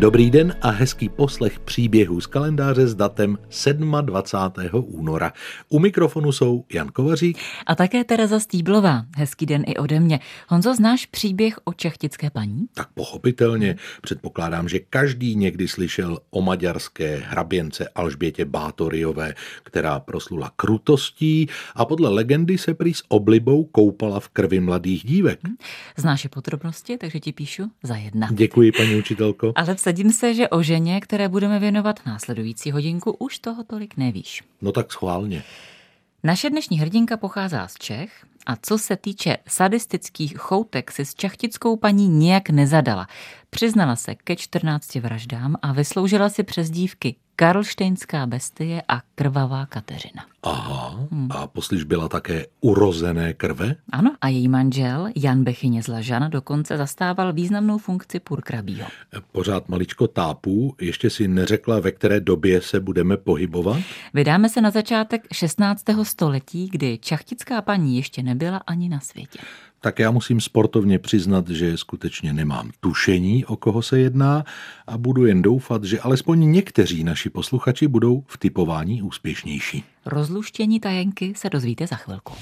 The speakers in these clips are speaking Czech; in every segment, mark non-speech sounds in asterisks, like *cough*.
Dobrý den a hezký poslech příběhů z kalendáře s datem 27. února. U mikrofonu jsou Jan Kovařík a také Tereza Stýblová. Hezký den i ode mě. Honzo, znáš příběh o čechtické paní? Tak pochopitelně. Předpokládám, že každý někdy slyšel o maďarské hraběnce Alžbětě Bátoriové, která proslula krutostí a podle legendy se prý s oblibou koupala v krvi mladých dívek. Hm? Znáš je podrobnosti, takže ti píšu za jedna. Děkuji, paní učitelko. Ale vsadím se, že o ženě, které budeme věnovat následující hodinku, už toho tolik nevíš. No tak schválně. Naše dnešní hrdinka pochází z Čech a co se týče sadistických choutek, si s čachtickou paní nijak nezadala. Přiznala se ke 14 vraždám a vysloužila si přes dívky Karlštejnská bestie a krvavá Kateřina. Aha, hmm. a poslyš byla také urozené krve? Ano, a její manžel Jan Bechyně z Lažana dokonce zastával významnou funkci purkrabího. Pořád maličko tápů, ještě si neřekla, ve které době se budeme pohybovat? Vydáme se na začátek 16. století, kdy čachtická paní ještě nebyla ani na světě tak já musím sportovně přiznat, že skutečně nemám tušení, o koho se jedná a budu jen doufat, že alespoň někteří naši posluchači budou v typování úspěšnější. Rozluštění tajenky se dozvíte za chvilku.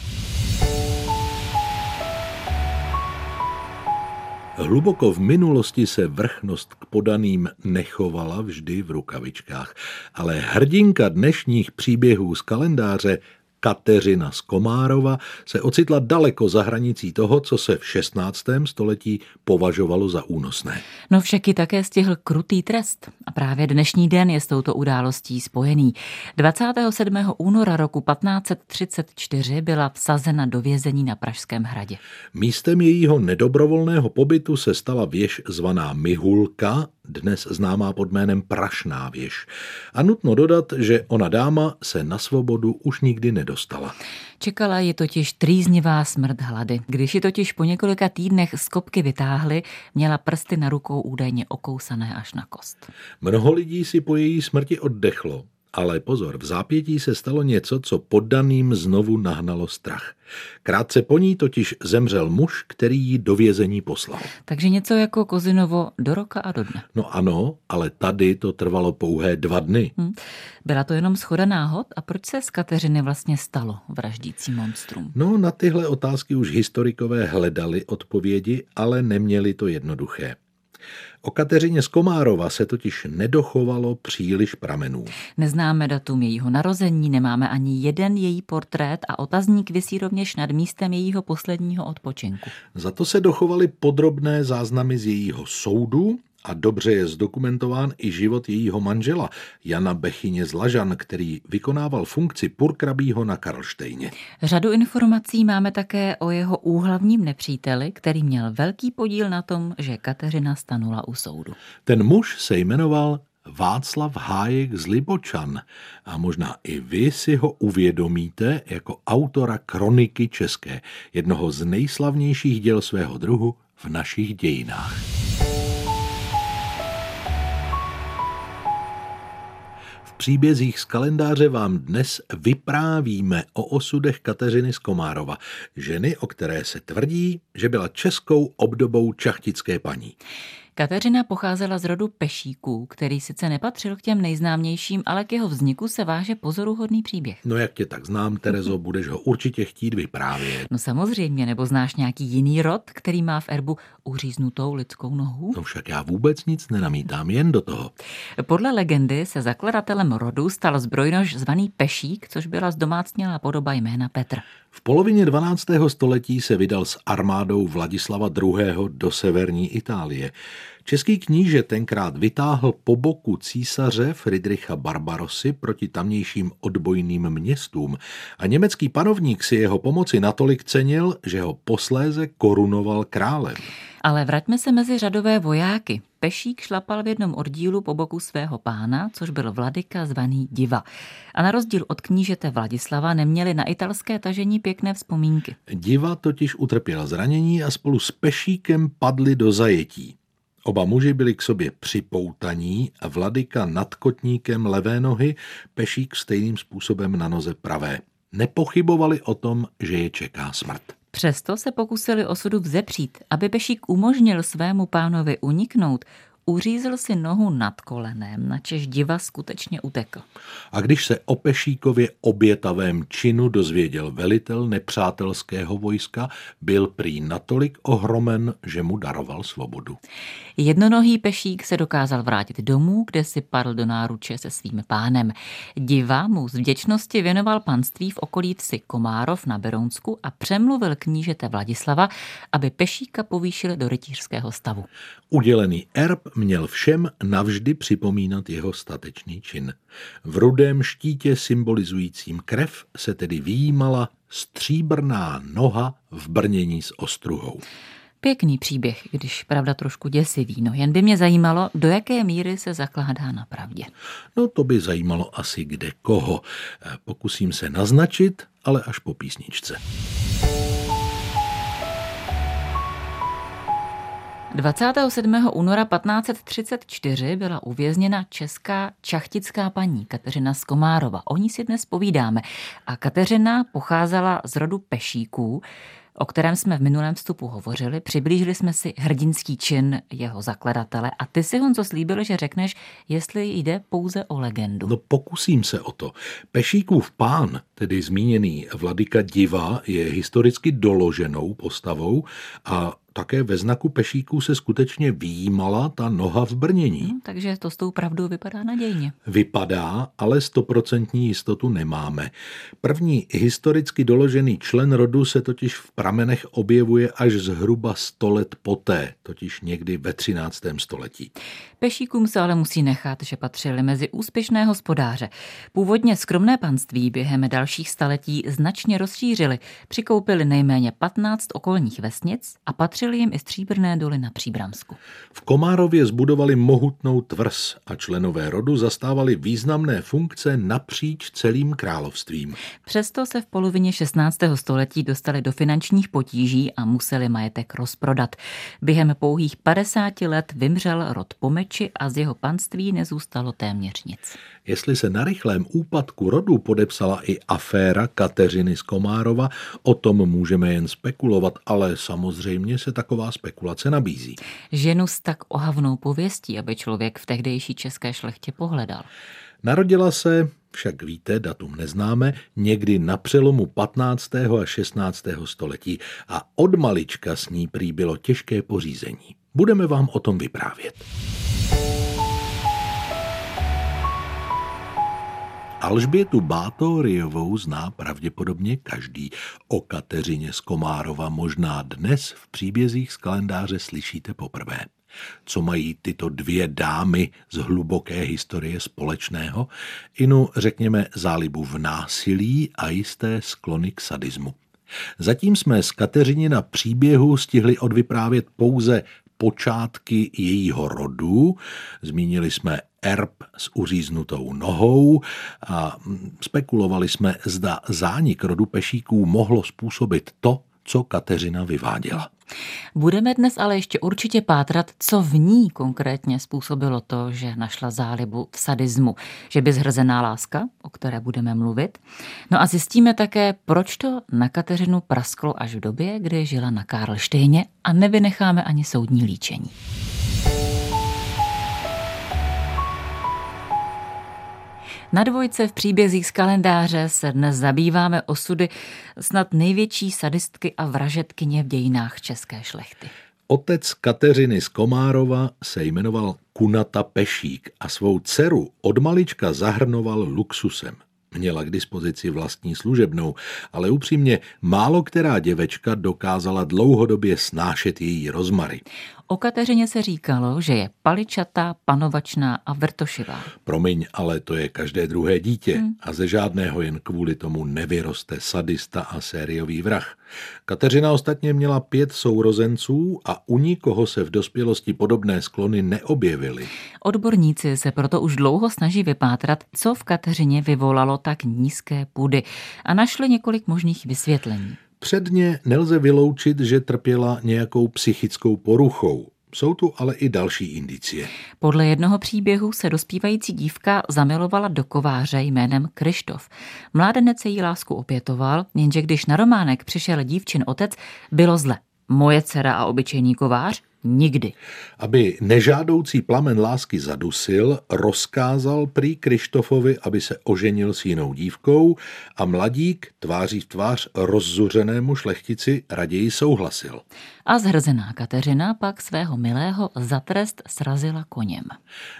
Hluboko v minulosti se vrchnost k podaným nechovala vždy v rukavičkách, ale hrdinka dnešních příběhů z kalendáře Kateřina z Komárova se ocitla daleko za hranicí toho, co se v 16. století považovalo za únosné. No však ji také stihl krutý trest a právě dnešní den je s touto událostí spojený. 27. února roku 1534 byla vsazena do vězení na Pražském hradě. Místem jejího nedobrovolného pobytu se stala věž zvaná Mihulka, dnes známá pod jménem Prašná věž. A nutno dodat, že ona dáma se na svobodu už nikdy nedostala. Čekala ji totiž trýznivá smrt hlady. Když ji totiž po několika týdnech z kopky vytáhli, měla prsty na rukou údajně okousané až na kost. Mnoho lidí si po její smrti oddechlo, ale pozor, v zápětí se stalo něco, co poddaným znovu nahnalo strach. Krátce po ní totiž zemřel muž, který ji do vězení poslal. Takže něco jako Kozinovo do roka a do dne. No ano, ale tady to trvalo pouhé dva dny. Hm. Byla to jenom schoda náhod a proč se z Kateřiny vlastně stalo vraždící monstrum? No na tyhle otázky už historikové hledali odpovědi, ale neměli to jednoduché. O Kateřině z Komárova se totiž nedochovalo příliš pramenů. Neznáme datum jejího narození, nemáme ani jeden její portrét a otazník vysí rovněž nad místem jejího posledního odpočinku. Za to se dochovaly podrobné záznamy z jejího soudu a dobře je zdokumentován i život jejího manžela, Jana Bechyně z Lažan, který vykonával funkci purkrabího na Karlštejně. Řadu informací máme také o jeho úhlavním nepříteli, který měl velký podíl na tom, že Kateřina stanula u soudu. Ten muž se jmenoval Václav Hájek z Libočan a možná i vy si ho uvědomíte jako autora kroniky české, jednoho z nejslavnějších děl svého druhu v našich dějinách. Příbězích z kalendáře vám dnes vyprávíme o osudech Kateřiny z Komárova, ženy, o které se tvrdí, že byla českou obdobou čachtické paní. Kateřina pocházela z rodu Pešíků, který sice nepatřil k těm nejznámějším, ale k jeho vzniku se váže pozoruhodný příběh. No jak tě tak znám, Terezo, *laughs* budeš ho určitě chtít vyprávět. No samozřejmě, nebo znáš nějaký jiný rod, který má v erbu uříznutou lidskou nohu? No však já vůbec nic nenamítám, jen do toho. Podle legendy se zakladatelem rodu stal zbrojnož zvaný Pešík, což byla zdomácnělá podoba jména Petr. V polovině 12. století se vydal s armádou Vladislava II. do severní Itálie. Český kníže tenkrát vytáhl po boku císaře Friedricha Barbarosy proti tamnějším odbojným městům a německý panovník si jeho pomoci natolik cenil, že ho posléze korunoval králem. Ale vraťme se mezi řadové vojáky. Pešík šlapal v jednom oddílu po boku svého pána, což byl vladyka zvaný Diva. A na rozdíl od knížete Vladislava neměli na italské tažení pěkné vzpomínky. Diva totiž utrpěla zranění a spolu s Pešíkem padli do zajetí. Oba muži byli k sobě připoutaní a vladyka nad kotníkem levé nohy, Pešík stejným způsobem na noze pravé. Nepochybovali o tom, že je čeká smrt. Přesto se pokusili osudu vzepřít, aby Pešík umožnil svému pánovi uniknout, uřízl si nohu nad kolenem, načež diva skutečně utekl. A když se o Pešíkově obětavém činu dozvěděl velitel nepřátelského vojska, byl prý natolik ohromen, že mu daroval svobodu. Jednonohý Pešík se dokázal vrátit domů, kde si padl do náruče se svým pánem. Diva mu z vděčnosti věnoval panství v okolí vsi Komárov na Berounsku a přemluvil knížete Vladislava, aby Pešíka povýšil do rytířského stavu. Udělený erb měl všem navždy připomínat jeho statečný čin. V rudém štítě symbolizujícím krev se tedy výjímala stříbrná noha v brnění s ostruhou. Pěkný příběh, když pravda trošku děsivý, no jen by mě zajímalo, do jaké míry se zakládá na pravdě. No to by zajímalo asi kde koho. Pokusím se naznačit, ale až po písničce. 27. února 1534 byla uvězněna česká čachtická paní Kateřina Skomárova. O ní si dnes povídáme. A Kateřina pocházela z rodu Pešíků, o kterém jsme v minulém vstupu hovořili. Přiblížili jsme si hrdinský čin jeho zakladatele a ty si, Honzo, slíbil, že řekneš, jestli jde pouze o legendu. No pokusím se o to. Pešíkův pán, tedy zmíněný vladyka diva, je historicky doloženou postavou a také ve znaku pešíků se skutečně výjímala ta noha v brnění. Hmm, takže to s tou pravdou vypadá nadějně. Vypadá, ale stoprocentní jistotu nemáme. První historicky doložený člen rodu se totiž v pramenech objevuje až zhruba 100 let poté, totiž někdy ve 13. století. Pešíkům se ale musí nechat, že patřili mezi úspěšné hospodáře. Původně skromné panství během dalších staletí značně rozšířili, přikoupili nejméně 15 okolních vesnic a patřili jim i stříbrné doly na Příbramsku. V Komárově zbudovali mohutnou tvrz a členové rodu zastávali významné funkce napříč celým královstvím. Přesto se v polovině 16. století dostali do finančních potíží a museli majetek rozprodat. Během pouhých 50 let vymřel rod Pomeči a z jeho panství nezůstalo téměř nic. Jestli se na rychlém úpadku rodu podepsala i aféra Kateřiny z Komárova, o tom můžeme jen spekulovat, ale samozřejmě se taková spekulace nabízí. Ženu s tak ohavnou pověstí, aby člověk v tehdejší české šlechtě pohledal. Narodila se, však víte, datum neznáme, někdy na přelomu 15. a 16. století a od malička s ní prý bylo těžké pořízení. Budeme vám o tom vyprávět. Alžbětu Bátoriovou zná pravděpodobně každý. O Kateřině z Komárova možná dnes v příbězích z kalendáře slyšíte poprvé. Co mají tyto dvě dámy z hluboké historie společného? Inu, řekněme, zálibu v násilí a jisté sklony k sadismu. Zatím jsme z Kateřinina příběhu stihli odvyprávět pouze počátky jejího rodu. Zmínili jsme erb s uříznutou nohou a spekulovali jsme, zda zánik rodu Pešíků mohlo způsobit to, co Kateřina vyváděla. Budeme dnes ale ještě určitě pátrat, co v ní konkrétně způsobilo to, že našla zálibu v sadismu, že by zhrzená láska, o které budeme mluvit. No a zjistíme také, proč to na Kateřinu prasklo až v době, kdy žila na Karlštejně a nevynecháme ani soudní líčení. Na dvojce v příbězích z kalendáře se dnes zabýváme osudy snad největší sadistky a vražetkyně v dějinách české šlechty. Otec Kateřiny z Komárova se jmenoval Kunata Pešík a svou dceru od malička zahrnoval luxusem. Měla k dispozici vlastní služebnou, ale upřímně málo která děvečka dokázala dlouhodobě snášet její rozmary. O Kateřině se říkalo, že je paličatá, panovačná a vrtošivá. Promiň, ale to je každé druhé dítě hmm. a ze žádného jen kvůli tomu nevyroste sadista a sériový vrah. Kateřina ostatně měla pět sourozenců a u nikoho se v dospělosti podobné sklony neobjevily. Odborníci se proto už dlouho snaží vypátrat, co v Kateřině vyvolalo tak nízké půdy a našli několik možných vysvětlení. Předně nelze vyloučit, že trpěla nějakou psychickou poruchou. Jsou tu ale i další indicie. Podle jednoho příběhu se dospívající dívka zamilovala do kováře jménem Krištof. Mládenec její lásku opětoval, jenže když na románek přišel dívčin otec, bylo zle. Moje dcera a obyčejný kovář? Nikdy. Aby nežádoucí plamen lásky zadusil, rozkázal prý Krištofovi, aby se oženil s jinou dívkou a mladík tváří v tvář rozzuřenému šlechtici raději souhlasil. A zhrzená Kateřina pak svého milého za trest srazila koněm.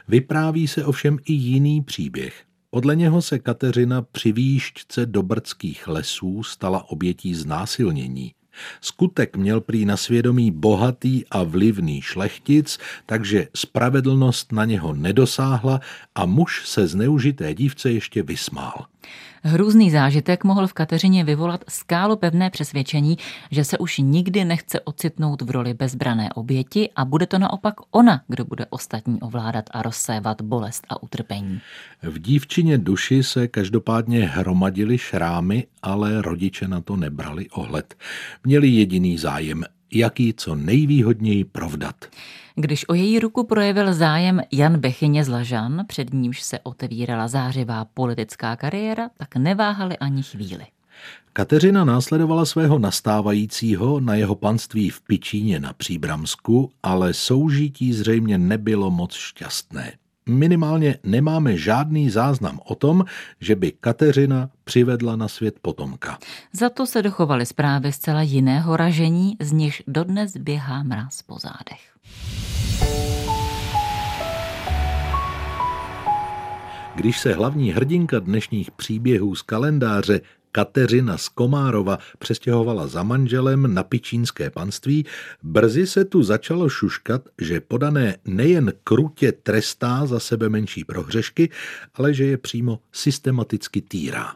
Vypráví se ovšem i jiný příběh. Podle něho se Kateřina při výšťce do brdských lesů stala obětí znásilnění. Skutek měl prý na svědomí bohatý a vlivný šlechtic, takže spravedlnost na něho nedosáhla a muž se zneužité dívce ještě vysmál. Hrůzný zážitek mohl v Kateřině vyvolat skálu pevné přesvědčení, že se už nikdy nechce ocitnout v roli bezbrané oběti a bude to naopak ona, kdo bude ostatní ovládat a rozsévat bolest a utrpení. V dívčině duši se každopádně hromadily šrámy, ale rodiče na to nebrali ohled. Měli jediný zájem jak ji co nejvýhodněji provdat. Když o její ruku projevil zájem Jan Bechyně z Lažan, před nímž se otevírala zářivá politická kariéra, tak neváhali ani chvíli. Kateřina následovala svého nastávajícího na jeho panství v Pičíně na Příbramsku, ale soužití zřejmě nebylo moc šťastné. Minimálně nemáme žádný záznam o tom, že by Kateřina přivedla na svět potomka. Za to se dochovaly zprávy zcela jiného ražení, z nichž dodnes běhá mráz po zádech. Když se hlavní hrdinka dnešních příběhů z kalendáře Kateřina z Komárova přestěhovala za manželem na pičínské panství, brzy se tu začalo šuškat, že podané nejen krutě trestá za sebe menší prohřešky, ale že je přímo systematicky týrá.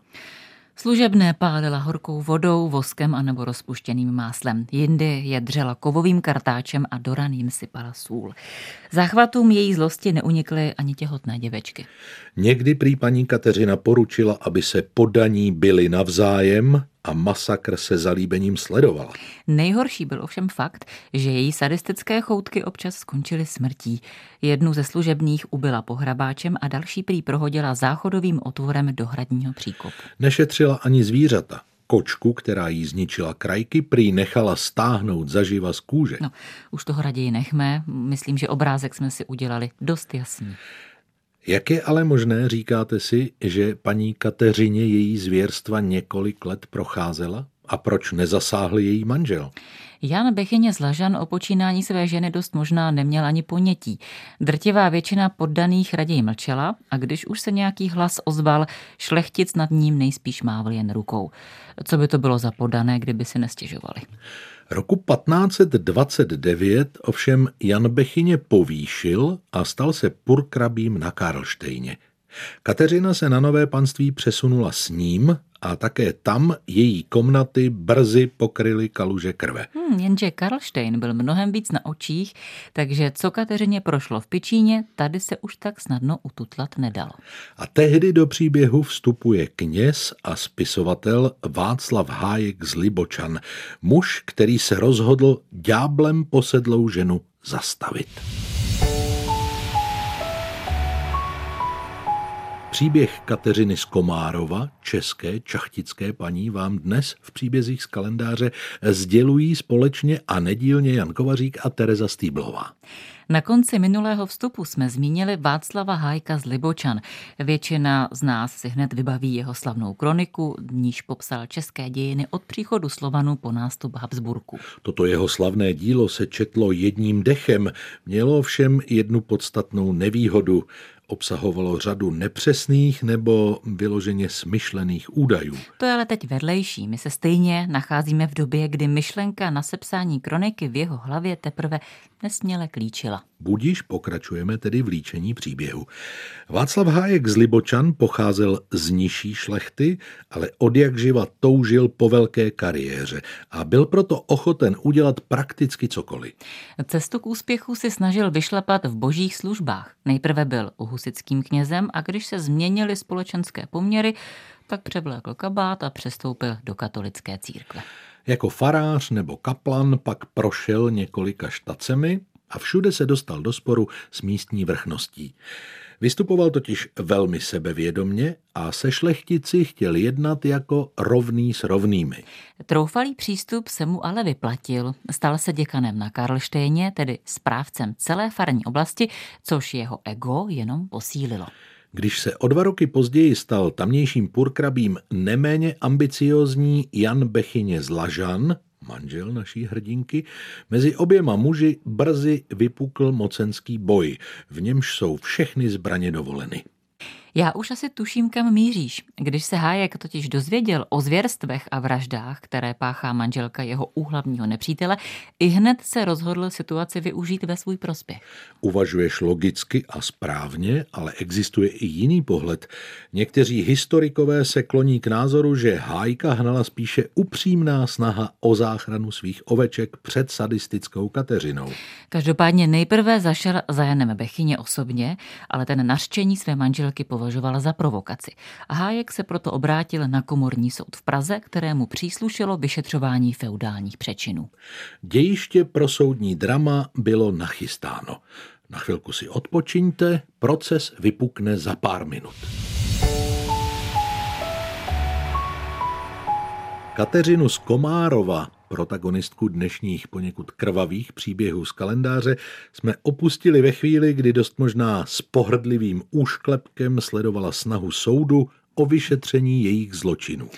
Služebné pálila horkou vodou, voskem anebo rozpuštěným máslem. Jindy je dřela kovovým kartáčem a doraným sypala sůl. Záchvatům její zlosti neunikly ani těhotné děvečky. Někdy prý paní Kateřina poručila, aby se podaní byli navzájem, a masakr se zalíbením sledovala. Nejhorší byl ovšem fakt, že její sadistické choutky občas skončily smrtí. Jednu ze služebných ubila pohrabáčem a další prý prohodila záchodovým otvorem do hradního příkopu. Nešetřila ani zvířata. Kočku, která jí zničila krajky, prý nechala stáhnout zaživa z kůže. No, už toho raději nechme. Myslím, že obrázek jsme si udělali dost jasný. Jak je ale možné, říkáte si, že paní Kateřině její zvěrstva několik let procházela? A proč nezasáhl její manžel? Jan Bechyně z Lažan o počínání své ženy dost možná neměl ani ponětí. Drtivá většina poddaných raději mlčela a když už se nějaký hlas ozval, šlechtic nad ním nejspíš mával jen rukou. Co by to bylo za podané, kdyby si nestěžovali? Roku 1529 ovšem Jan Bechyně povýšil a stal se purkrabím na Karlštejně. Kateřina se na nové panství přesunula s ním a také tam její komnaty brzy pokryly kaluže krve. Hmm, jenže Karlštejn byl mnohem víc na očích, takže co Kateřině prošlo v Pičíně, tady se už tak snadno ututlat nedalo. A tehdy do příběhu vstupuje kněz a spisovatel Václav Hájek z Libočan, muž, který se rozhodl ďáblem posedlou ženu zastavit. Příběh Kateřiny z Komárova, české čachtické paní, vám dnes v příbězích z kalendáře sdělují společně a nedílně Jan Kovařík a Tereza Stýblová. Na konci minulého vstupu jsme zmínili Václava Hájka z Libočan. Většina z nás si hned vybaví jeho slavnou kroniku, níž popsal české dějiny od příchodu Slovanů po nástup Habsburku. Toto jeho slavné dílo se četlo jedním dechem, mělo všem jednu podstatnou nevýhodu obsahovalo řadu nepřesných nebo vyloženě smyšlených údajů. To je ale teď vedlejší. My se stejně nacházíme v době, kdy myšlenka na sepsání kroniky v jeho hlavě teprve nesměle klíčila. Budíš pokračujeme tedy v líčení příběhu. Václav Hájek z Libočan pocházel z nižší šlechty, ale od jak živa toužil po velké kariéře a byl proto ochoten udělat prakticky cokoliv. Cestu k úspěchu si snažil vyšlapat v božích službách. Nejprve byl u husickým knězem a když se změnily společenské poměry, tak převlékl kabát a přestoupil do katolické církve. Jako farář nebo kaplan pak prošel několika štacemi a všude se dostal do sporu s místní vrchností. Vystupoval totiž velmi sebevědomně a se šlechtici chtěl jednat jako rovný s rovnými. Troufalý přístup se mu ale vyplatil. Stal se děkanem na Karlštejně, tedy správcem celé farní oblasti, což jeho ego jenom posílilo. Když se o dva roky později stal tamnějším purkrabím neméně ambiciozní Jan Bechyně z Lažan, manžel naší hrdinky, mezi oběma muži brzy vypukl mocenský boj, v němž jsou všechny zbraně dovoleny. Já už asi tuším, kam míříš. Když se Hájek totiž dozvěděl o zvěrstvech a vraždách, které páchá manželka jeho úhlavního nepřítele, i hned se rozhodl situaci využít ve svůj prospěch. Uvažuješ logicky a správně, ale existuje i jiný pohled. Někteří historikové se kloní k názoru, že Hájka hnala spíše upřímná snaha o záchranu svých oveček před sadistickou Kateřinou. Každopádně nejprve zašel za Janem Bechyně osobně, ale ten naštění své manželky považoval považovala za provokaci. Hájek se proto obrátil na komorní soud v Praze, kterému příslušelo vyšetřování feudálních přečinů. Dějiště pro soudní drama bylo nachystáno. Na chvilku si odpočiňte, proces vypukne za pár minut. Kateřinu z Komárova protagonistku dnešních poněkud krvavých příběhů z kalendáře, jsme opustili ve chvíli, kdy dost možná s pohrdlivým úšklepkem sledovala snahu soudu o vyšetření jejich zločinů.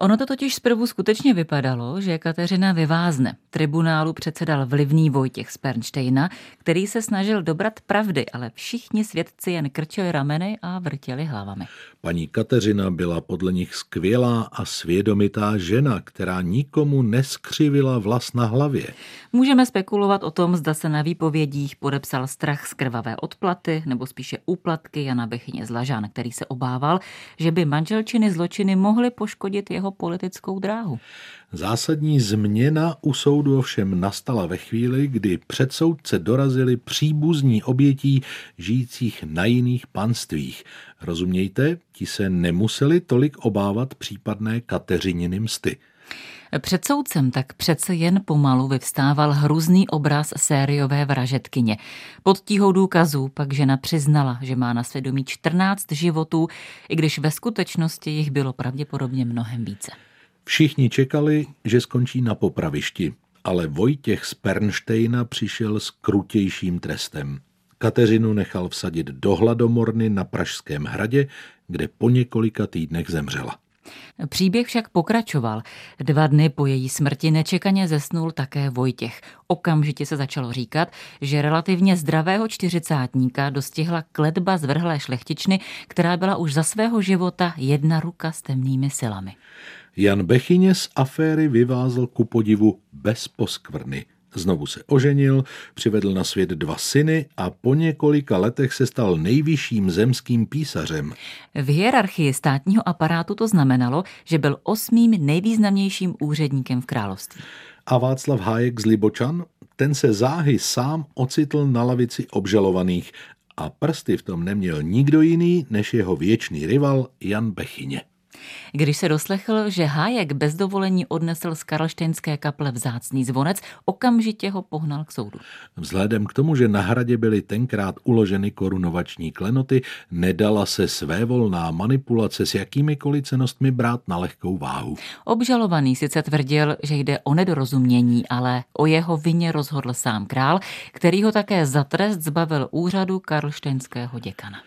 Ono to totiž zprvu skutečně vypadalo, že Kateřina vyvázne. Tribunálu předsedal vlivný Vojtěch z Pernštejna, který se snažil dobrat pravdy, ale všichni svědci jen krčili rameny a vrtěli hlavami. Paní Kateřina byla podle nich skvělá a svědomitá žena, která nikomu neskřivila vlas na hlavě. Můžeme spekulovat o tom, zda se na výpovědích podepsal strach z krvavé odplaty nebo spíše úplatky Jana Bechyně z Lažan, který se obával, že by manželčiny zločiny mohly poškodit jeho politickou dráhu. Zásadní změna u soudu ovšem nastala ve chvíli, kdy před soudce dorazili příbuzní obětí žijících na jiných panstvích. Rozumějte, ti se nemuseli tolik obávat případné Kateřininy msty. Před soudcem tak přece jen pomalu vyvstával hrůzný obraz sériové vražetkyně. Pod tíhou důkazů pak žena přiznala, že má na svědomí 14 životů, i když ve skutečnosti jich bylo pravděpodobně mnohem více. Všichni čekali, že skončí na popravišti, ale Vojtěch z Pernštejna přišel s krutějším trestem. Kateřinu nechal vsadit do hladomorny na Pražském hradě, kde po několika týdnech zemřela. Příběh však pokračoval. Dva dny po její smrti nečekaně zesnul také Vojtěch. Okamžitě se začalo říkat, že relativně zdravého čtyřicátníka dostihla kledba zvrhlé šlechtičny, která byla už za svého života jedna ruka s temnými silami. Jan Bechyně z aféry vyvázl ku podivu bez poskvrny. Znovu se oženil, přivedl na svět dva syny a po několika letech se stal nejvyšším zemským písařem. V hierarchii státního aparátu to znamenalo, že byl osmým nejvýznamnějším úředníkem v království. A Václav Hájek z Libočan? Ten se záhy sám ocitl na lavici obžalovaných a prsty v tom neměl nikdo jiný než jeho věčný rival Jan Bechyně. Když se doslechl, že Hájek bez dovolení odnesl z karlštejnské kaple vzácný zvonec, okamžitě ho pohnal k soudu. Vzhledem k tomu, že na hradě byly tenkrát uloženy korunovační klenoty, nedala se své volná manipulace s jakýmikoliv cenostmi brát na lehkou váhu. Obžalovaný sice tvrdil, že jde o nedorozumění, ale o jeho vině rozhodl sám král, který ho také za trest zbavil úřadu karlštejnského děkana.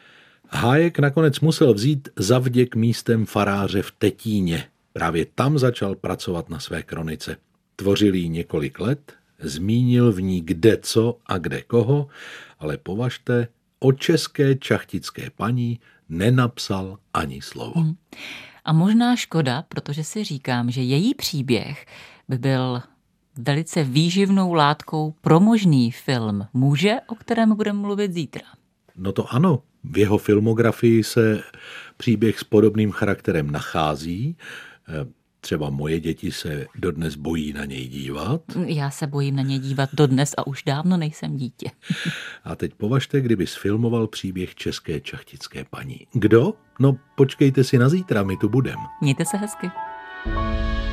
Hájek nakonec musel vzít zavděk místem faráře v Tetíně. Právě tam začal pracovat na své kronice. Tvořil jí několik let, zmínil v ní kde co a kde koho, ale považte, o české čachtické paní nenapsal ani slovo. Hmm. A možná škoda, protože si říkám, že její příběh by byl velice výživnou látkou pro možný film Muže, o kterém budeme mluvit zítra. No to ano, v jeho filmografii se příběh s podobným charakterem nachází. Eh, třeba moje děti se dodnes bojí na něj dívat. Já se bojím na něj dívat dodnes a už dávno nejsem dítě. A teď považte, kdyby sfilmoval příběh české čachtické paní. Kdo? No počkejte si na zítra, my tu budem. Mějte se hezky. thank you